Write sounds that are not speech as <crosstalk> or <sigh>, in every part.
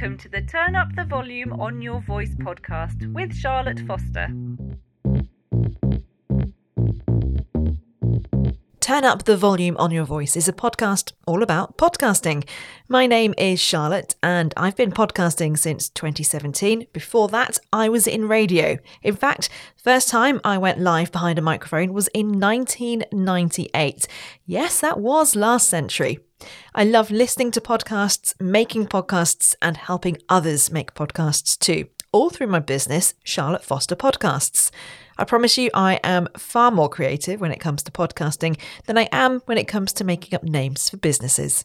welcome to the Turn Up the Volume on Your Voice podcast with Charlotte Foster. Turn Up the Volume on Your Voice is a podcast all about podcasting. My name is Charlotte and I've been podcasting since 2017. Before that, I was in radio. In fact, first time I went live behind a microphone was in 1998. Yes, that was last century. I love listening to podcasts, making podcasts, and helping others make podcasts too, all through my business, Charlotte Foster Podcasts. I promise you, I am far more creative when it comes to podcasting than I am when it comes to making up names for businesses.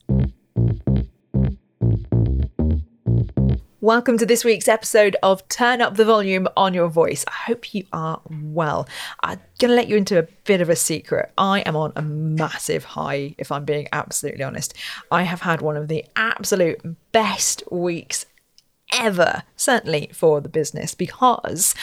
Welcome to this week's episode of Turn Up the Volume on Your Voice. I hope you are well. I'm going to let you into a bit of a secret. I am on a massive high, if I'm being absolutely honest. I have had one of the absolute best weeks ever, certainly for the business, because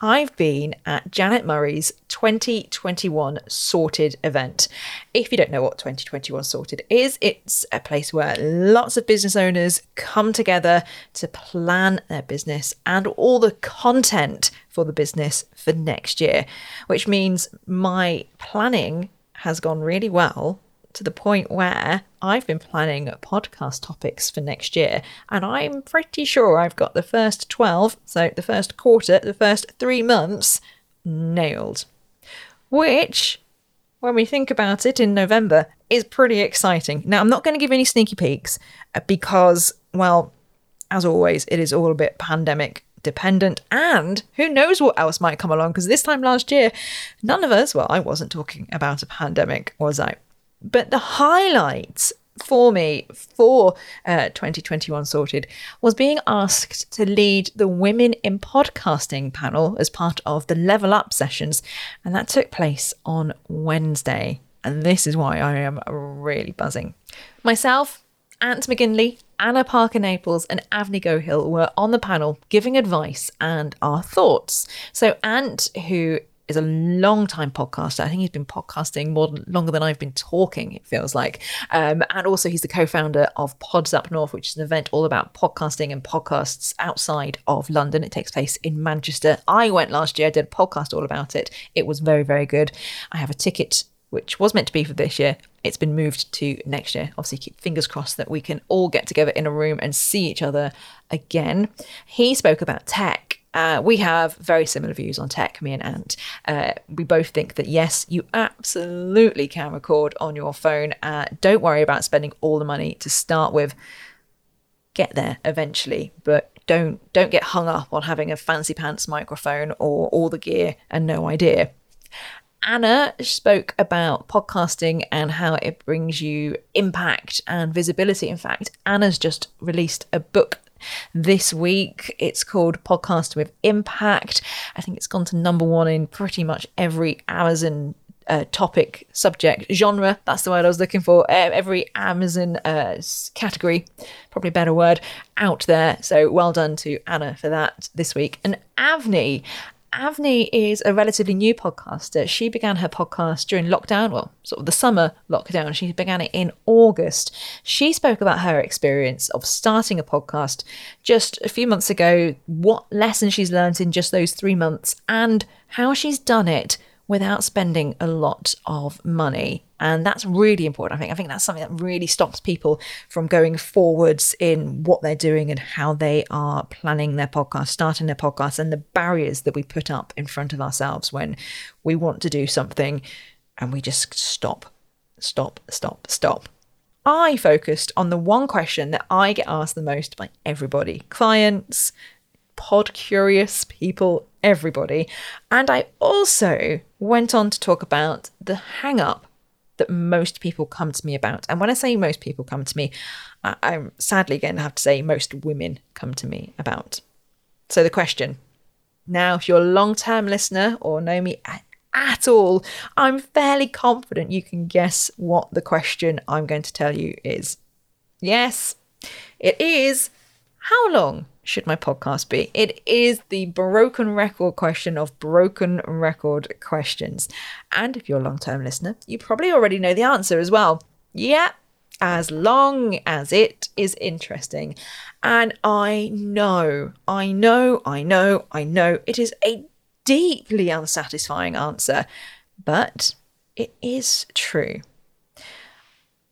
I've been at Janet Murray's 2021 Sorted event. If you don't know what 2021 Sorted is, it's a place where lots of business owners come together to plan their business and all the content for the business for next year, which means my planning has gone really well to the point where I've been planning podcast topics for next year, and I'm pretty sure I've got the first 12, so the first quarter, the first three months nailed. Which, when we think about it in November, is pretty exciting. Now, I'm not going to give any sneaky peeks uh, because, well, as always, it is all a bit pandemic dependent, and who knows what else might come along because this time last year, none of us, well, I wasn't talking about a pandemic, was I? But the highlights for me for uh, 2021 sorted was being asked to lead the women in podcasting panel as part of the level up sessions and that took place on wednesday. And this is why i am really buzzing. Myself ant mcginley anna parker naples and avni gohill were on the panel giving advice and our thoughts. So ant who is a long time podcaster. I think he's been podcasting more longer than I've been talking, it feels like. Um, and also, he's the co founder of Pods Up North, which is an event all about podcasting and podcasts outside of London. It takes place in Manchester. I went last year, I did a podcast all about it. It was very, very good. I have a ticket. Which was meant to be for this year. It's been moved to next year. Obviously, keep fingers crossed that we can all get together in a room and see each other again. He spoke about tech uh, we have very similar views on tech, me and Ant. Uh, we both think that yes, you absolutely can record on your phone. Uh, don't worry about spending all the money to start with. Get there eventually, but don't don't get hung up on having a fancy pants microphone or all the gear and no idea. Anna spoke about podcasting and how it brings you impact and visibility. In fact, Anna's just released a book this week. It's called Podcast with Impact. I think it's gone to number one in pretty much every Amazon uh, topic, subject, genre. That's the word I was looking for. Uh, every Amazon uh, category, probably a better word, out there. So well done to Anna for that this week. And Avni, Avni is a relatively new podcaster. She began her podcast during lockdown, well, sort of the summer lockdown. She began it in August. She spoke about her experience of starting a podcast just a few months ago, what lessons she's learned in just those three months, and how she's done it without spending a lot of money. And that's really important. I think I think that's something that really stops people from going forwards in what they're doing and how they are planning their podcast, starting their podcast, and the barriers that we put up in front of ourselves when we want to do something and we just stop, stop, stop, stop. I focused on the one question that I get asked the most by everybody clients, pod curious people, everybody. And I also went on to talk about the hang up that most people come to me about. And when I say most people come to me, I- I'm sadly going to have to say most women come to me about. So the question now, if you're a long term listener or know me at, at all, I'm fairly confident you can guess what the question I'm going to tell you is. Yes, it is how long should my podcast be? It is the broken record question of broken record questions. And if you're a long term listener, you probably already know the answer as well. Yeah, as long as it is interesting. And I know, I know, I know, I know it is a deeply unsatisfying answer, but it is true.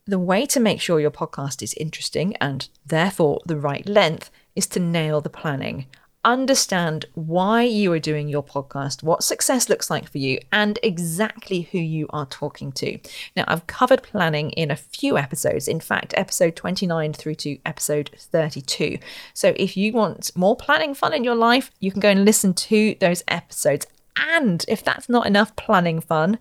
The way to make sure your podcast is interesting and therefore the right length is to nail the planning understand why you are doing your podcast, what success looks like for you, and exactly who you are talking to. Now, I've covered planning in a few episodes, in fact, episode 29 through to episode 32. So, if you want more planning fun in your life, you can go and listen to those episodes. And if that's not enough planning fun,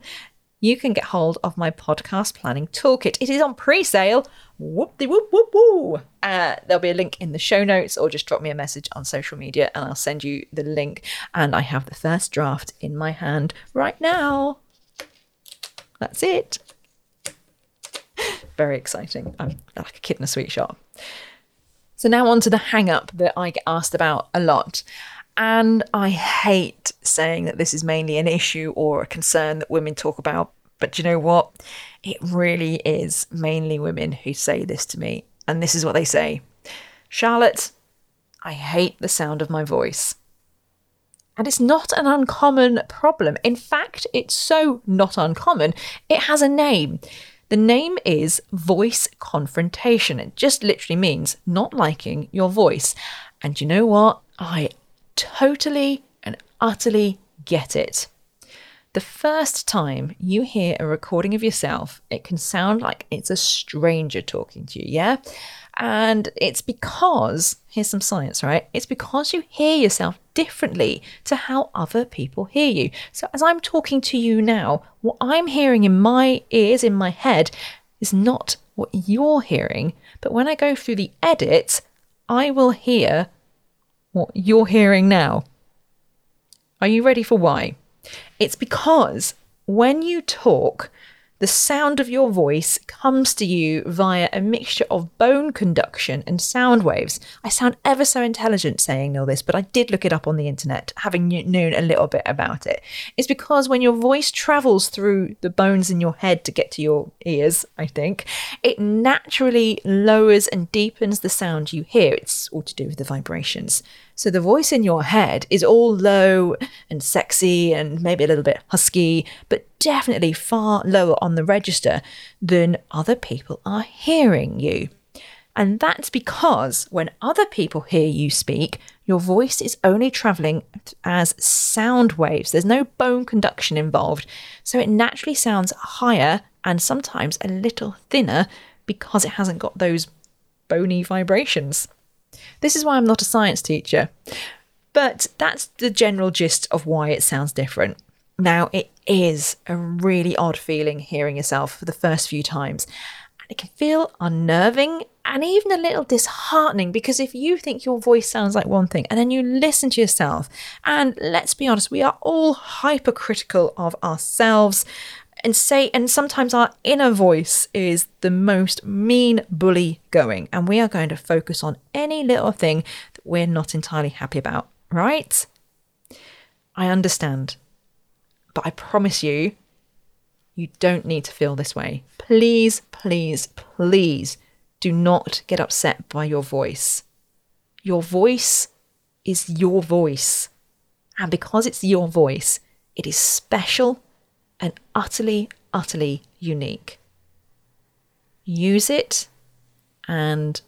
you can get hold of my podcast planning toolkit. It is on pre sale. Whoop de whoop whoop whoop. Uh, there'll be a link in the show notes or just drop me a message on social media and I'll send you the link. And I have the first draft in my hand right now. That's it. <laughs> Very exciting. I'm like a kid in a sweet shop. So now on to the hang up that I get asked about a lot. And I hate saying that this is mainly an issue or a concern that women talk about. But you know what? It really is mainly women who say this to me. And this is what they say Charlotte, I hate the sound of my voice. And it's not an uncommon problem. In fact, it's so not uncommon, it has a name. The name is voice confrontation. It just literally means not liking your voice. And you know what? I totally and utterly get it. The first time you hear a recording of yourself, it can sound like it's a stranger talking to you, yeah? And it's because, here's some science, right? It's because you hear yourself differently to how other people hear you. So, as I'm talking to you now, what I'm hearing in my ears, in my head, is not what you're hearing. But when I go through the edit, I will hear what you're hearing now. Are you ready for why? It's because when you talk, the sound of your voice comes to you via a mixture of bone conduction and sound waves. I sound ever so intelligent saying all this, but I did look it up on the internet, having known a little bit about it. It's because when your voice travels through the bones in your head to get to your ears, I think, it naturally lowers and deepens the sound you hear. It's all to do with the vibrations. So the voice in your head is all low and sexy and maybe a little bit husky, but definitely far lower on the register than other people are hearing you. And that's because when other people hear you speak, your voice is only traveling as sound waves. There's no bone conduction involved. So it naturally sounds higher and sometimes a little thinner because it hasn't got those bony vibrations. This is why I'm not a science teacher. But that's the general gist of why it sounds different. Now, it is a really odd feeling hearing yourself for the first few times. And it can feel unnerving and even a little disheartening because if you think your voice sounds like one thing and then you listen to yourself, and let's be honest, we are all hypercritical of ourselves and say and sometimes our inner voice is the most mean bully going and we are going to focus on any little thing that we're not entirely happy about right? I understand but i promise you you don't need to feel this way. Please please please do not get upset by your voice. Your voice is your voice and because it's your voice it is special and utterly, utterly unique. Use it and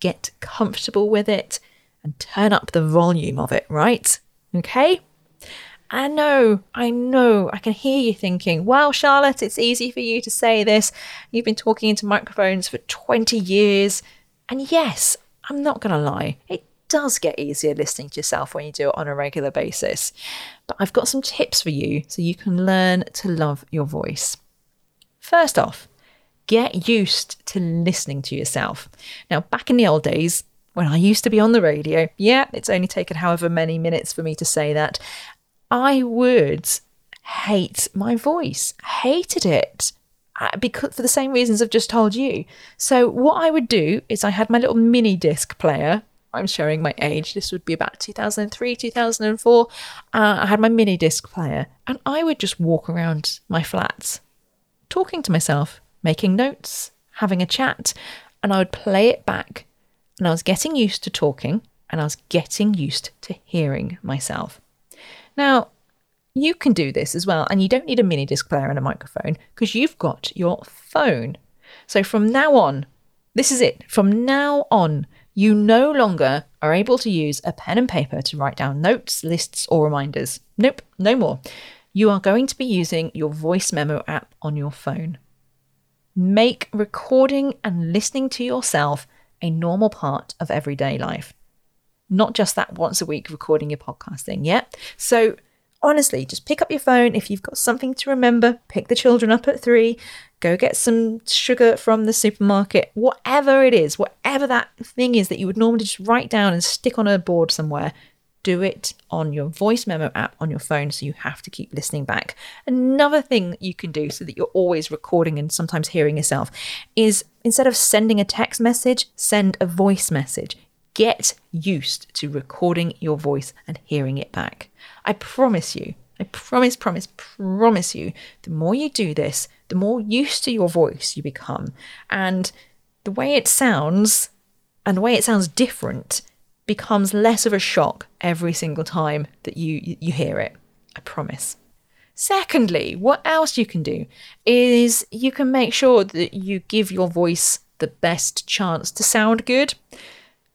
get comfortable with it and turn up the volume of it, right? Okay? I know, I know, I can hear you thinking, well, Charlotte, it's easy for you to say this. You've been talking into microphones for 20 years. And yes, I'm not going to lie, it does get easier listening to yourself when you do it on a regular basis. But I've got some tips for you so you can learn to love your voice. First off, get used to listening to yourself. Now, back in the old days, when I used to be on the radio, yeah, it's only taken however many minutes for me to say that, I would hate my voice, hated it. Uh, because for the same reasons I've just told you. So what I would do is I had my little mini disc player I'm showing my age. This would be about 2003, 2004. Uh, I had my mini disc player, and I would just walk around my flats, talking to myself, making notes, having a chat, and I would play it back. And I was getting used to talking and I was getting used to hearing myself. Now, you can do this as well, and you don't need a mini disc player and a microphone because you've got your phone. So from now on, this is it. From now on, you no longer are able to use a pen and paper to write down notes, lists, or reminders. Nope, no more. You are going to be using your voice memo app on your phone. Make recording and listening to yourself a normal part of everyday life, not just that once a week recording your podcast thing. Yeah. So honestly, just pick up your phone if you've got something to remember. Pick the children up at three. Go get some sugar from the supermarket. Whatever it is, whatever that thing is that you would normally just write down and stick on a board somewhere, do it on your voice memo app on your phone so you have to keep listening back. Another thing you can do so that you're always recording and sometimes hearing yourself is instead of sending a text message, send a voice message. Get used to recording your voice and hearing it back. I promise you, I promise, promise, promise you, the more you do this, the more used to your voice you become. And the way it sounds and the way it sounds different becomes less of a shock every single time that you you hear it. I promise. Secondly, what else you can do is you can make sure that you give your voice the best chance to sound good.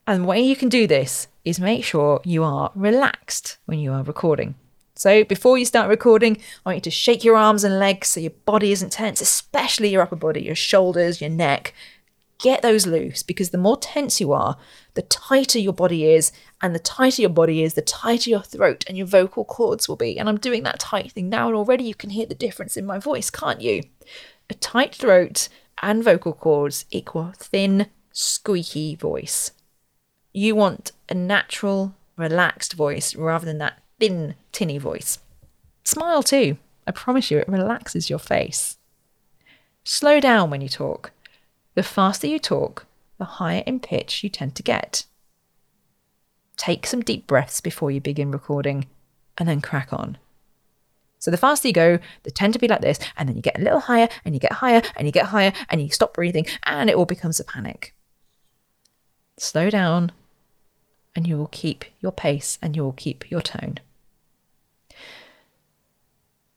And the way you can do this is make sure you are relaxed when you are recording. So before you start recording, I want you to shake your arms and legs so your body isn't tense, especially your upper body, your shoulders, your neck, get those loose because the more tense you are, the tighter your body is. And the tighter your body is, the tighter your throat and your vocal cords will be. And I'm doing that tight thing now, and already you can hear the difference in my voice, can't you? A tight throat and vocal cords equal thin, squeaky voice. You want a natural, relaxed voice rather than that thin, tinny voice. Smile too. I promise you, it relaxes your face. Slow down when you talk. The faster you talk, the higher in pitch you tend to get. Take some deep breaths before you begin recording and then crack on. So the faster you go, they tend to be like this, and then you get a little higher and you get higher and you get higher and you stop breathing and it all becomes a panic. Slow down and you will keep your pace and you will keep your tone.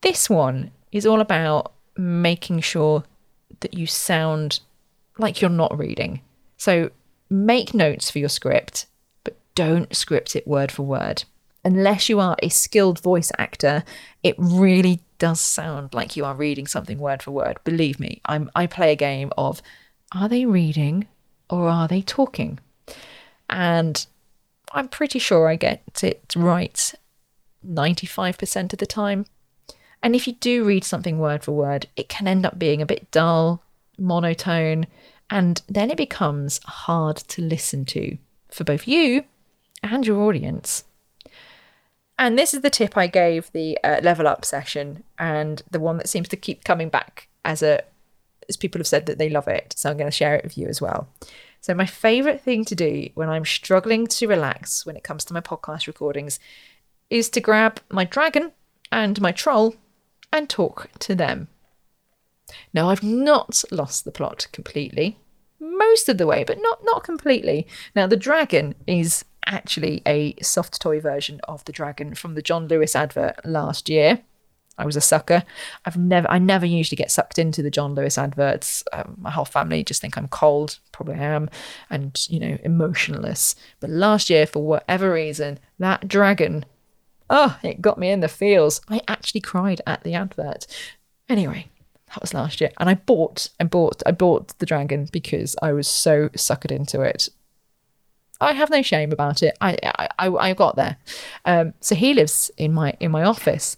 This one is all about making sure that you sound like you're not reading. So make notes for your script, but don't script it word for word. Unless you are a skilled voice actor, it really does sound like you are reading something word for word. Believe me, I'm, I play a game of are they reading or are they talking? And I'm pretty sure I get it right 95% of the time. And if you do read something word for word, it can end up being a bit dull, monotone, and then it becomes hard to listen to for both you and your audience. And this is the tip I gave the uh, level up session, and the one that seems to keep coming back as a as people have said that they love it. So I'm going to share it with you as well. So my favorite thing to do when I'm struggling to relax when it comes to my podcast recordings is to grab my dragon and my troll and talk to them. Now, I've not lost the plot completely, most of the way, but not not completely. Now, the dragon is actually a soft toy version of the dragon from the John Lewis advert last year. I was a sucker. I've never, I never usually get sucked into the John Lewis adverts. Um, my whole family just think I'm cold, probably am, and you know, emotionless. But last year, for whatever reason, that dragon, oh, it got me in the feels. I actually cried at the advert. Anyway, that was last year, and I bought, I bought, I bought the dragon because I was so suckered into it. I have no shame about it. I I, I, I got there. Um, so he lives in my in my office,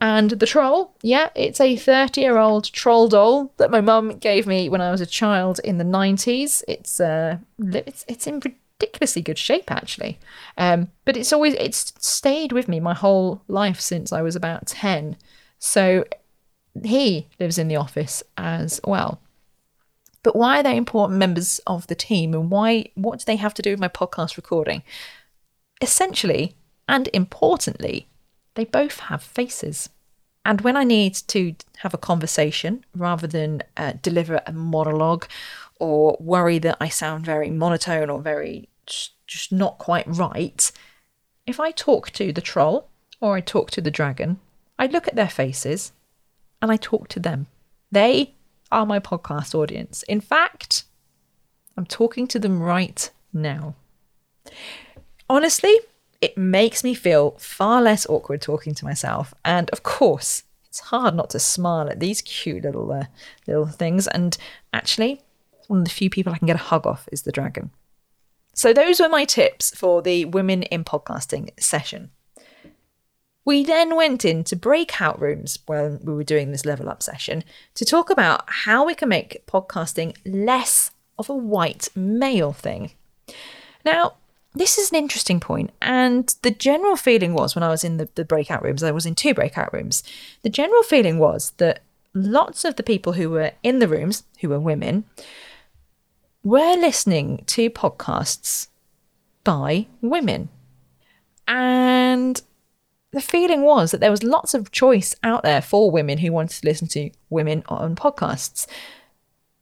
and the troll, yeah, it's a 30 year old troll doll that my mum gave me when I was a child in the 90s. It's uh, it's it's in ridiculously good shape actually, um, but it's always it's stayed with me my whole life since I was about 10. So he lives in the office as well. But why are they important members of the team and why what do they have to do with my podcast recording? Essentially and importantly, they both have faces. And when I need to have a conversation rather than uh, deliver a monologue or worry that I sound very monotone or very just not quite right, if I talk to the troll or I talk to the dragon, I look at their faces and I talk to them. They are my podcast audience. In fact, I'm talking to them right now. Honestly, it makes me feel far less awkward talking to myself. And of course, it's hard not to smile at these cute little uh, little things. And actually, one of the few people I can get a hug off is the dragon. So those were my tips for the Women in Podcasting session. We then went into breakout rooms when we were doing this level up session to talk about how we can make podcasting less of a white male thing. Now, this is an interesting point, and the general feeling was when I was in the, the breakout rooms, I was in two breakout rooms. The general feeling was that lots of the people who were in the rooms, who were women, were listening to podcasts by women. And the feeling was that there was lots of choice out there for women who wanted to listen to women on podcasts.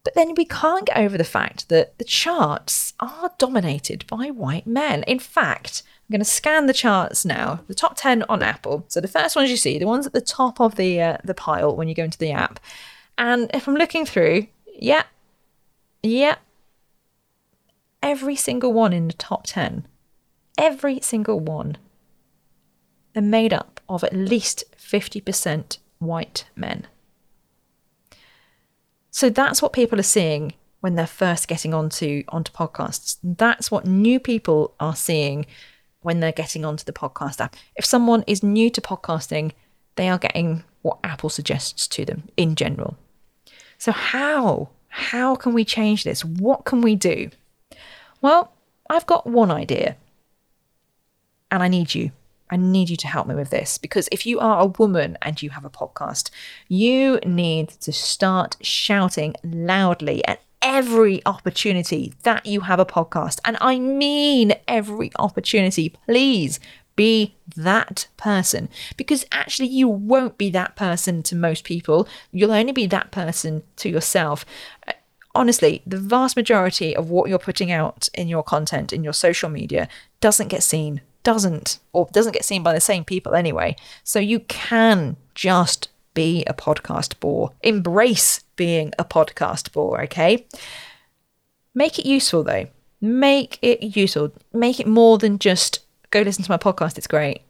But then we can't get over the fact that the charts are dominated by white men. In fact, I'm going to scan the charts now. The top 10 on Apple. So the first ones you see, the ones at the top of the uh, the pile when you go into the app. And if I'm looking through, yeah. Yeah. Every single one in the top 10. Every single one. They're made up of at least 50% white men. So that's what people are seeing when they're first getting onto onto podcasts. That's what new people are seeing when they're getting onto the podcast app. If someone is new to podcasting, they are getting what Apple suggests to them in general. So how how can we change this? What can we do? Well, I've got one idea. And I need you. I need you to help me with this because if you are a woman and you have a podcast, you need to start shouting loudly at every opportunity that you have a podcast. And I mean every opportunity. Please be that person because actually you won't be that person to most people. You'll only be that person to yourself. Honestly, the vast majority of what you're putting out in your content, in your social media, doesn't get seen doesn't or doesn't get seen by the same people anyway. So you can just be a podcast bore. Embrace being a podcast bore, okay? Make it useful though. Make it useful. Make it more than just go listen to my podcast, it's great.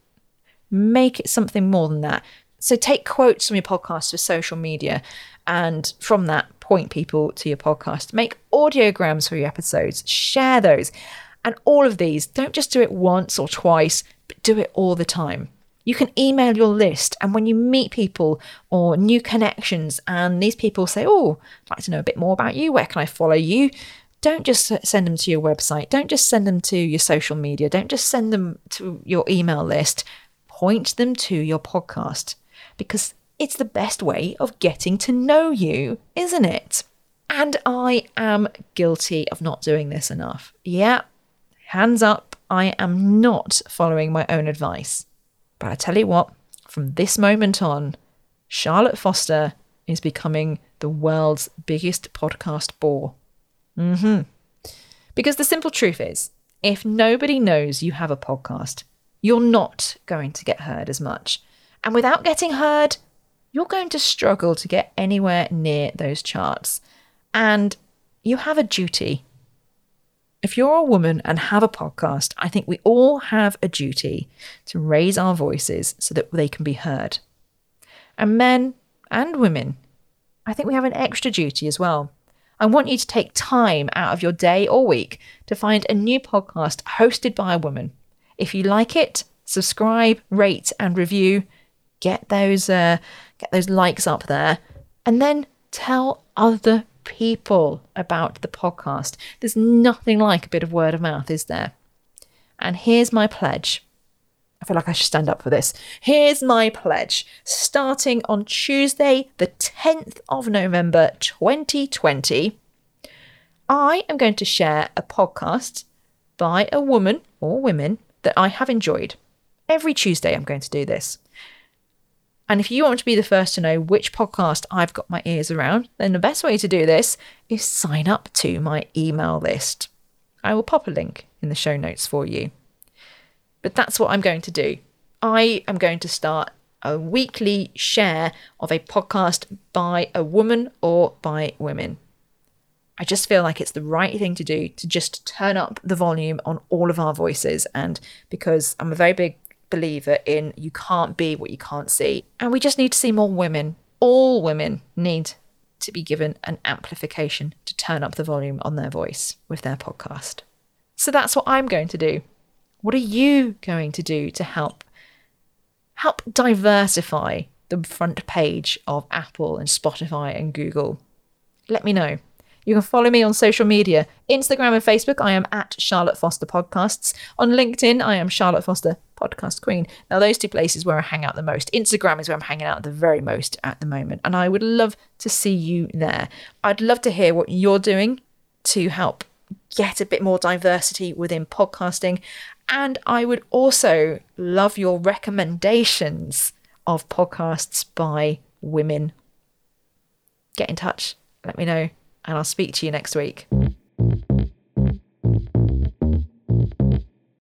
Make it something more than that. So take quotes from your podcast for social media and from that point people to your podcast. Make audiograms for your episodes. Share those. And all of these, don't just do it once or twice, but do it all the time. You can email your list, and when you meet people or new connections, and these people say, Oh, I'd like to know a bit more about you, where can I follow you? Don't just send them to your website, don't just send them to your social media, don't just send them to your email list. Point them to your podcast because it's the best way of getting to know you, isn't it? And I am guilty of not doing this enough. Yeah, Hands up, I am not following my own advice. But I tell you what, from this moment on, Charlotte Foster is becoming the world's biggest podcast bore. Mm-hmm. Because the simple truth is, if nobody knows you have a podcast, you're not going to get heard as much. And without getting heard, you're going to struggle to get anywhere near those charts. And you have a duty if you're a woman and have a podcast, I think we all have a duty to raise our voices so that they can be heard. And men and women, I think we have an extra duty as well. I want you to take time out of your day or week to find a new podcast hosted by a woman. If you like it, subscribe, rate, and review. Get those uh, get those likes up there, and then tell other people about the podcast. There's nothing like a bit of word of mouth, is there? And here's my pledge. I feel like I should stand up for this. Here's my pledge. Starting on Tuesday, the 10th of November 2020, I am going to share a podcast by a woman or women that I have enjoyed. Every Tuesday, I'm going to do this. And if you want to be the first to know which podcast I've got my ears around, then the best way to do this is sign up to my email list. I will pop a link in the show notes for you. But that's what I'm going to do. I am going to start a weekly share of a podcast by a woman or by women. I just feel like it's the right thing to do to just turn up the volume on all of our voices. And because I'm a very big believer in you can't be what you can't see. And we just need to see more women. All women need to be given an amplification to turn up the volume on their voice with their podcast. So that's what I'm going to do. What are you going to do to help help diversify the front page of Apple and Spotify and Google? Let me know. You can follow me on social media Instagram and Facebook. I am at Charlotte Foster Podcasts. On LinkedIn, I am Charlotte Foster Podcast Queen. Now, those two places where I hang out the most. Instagram is where I'm hanging out the very most at the moment. And I would love to see you there. I'd love to hear what you're doing to help get a bit more diversity within podcasting. And I would also love your recommendations of podcasts by women. Get in touch. Let me know and I'll speak to you next week.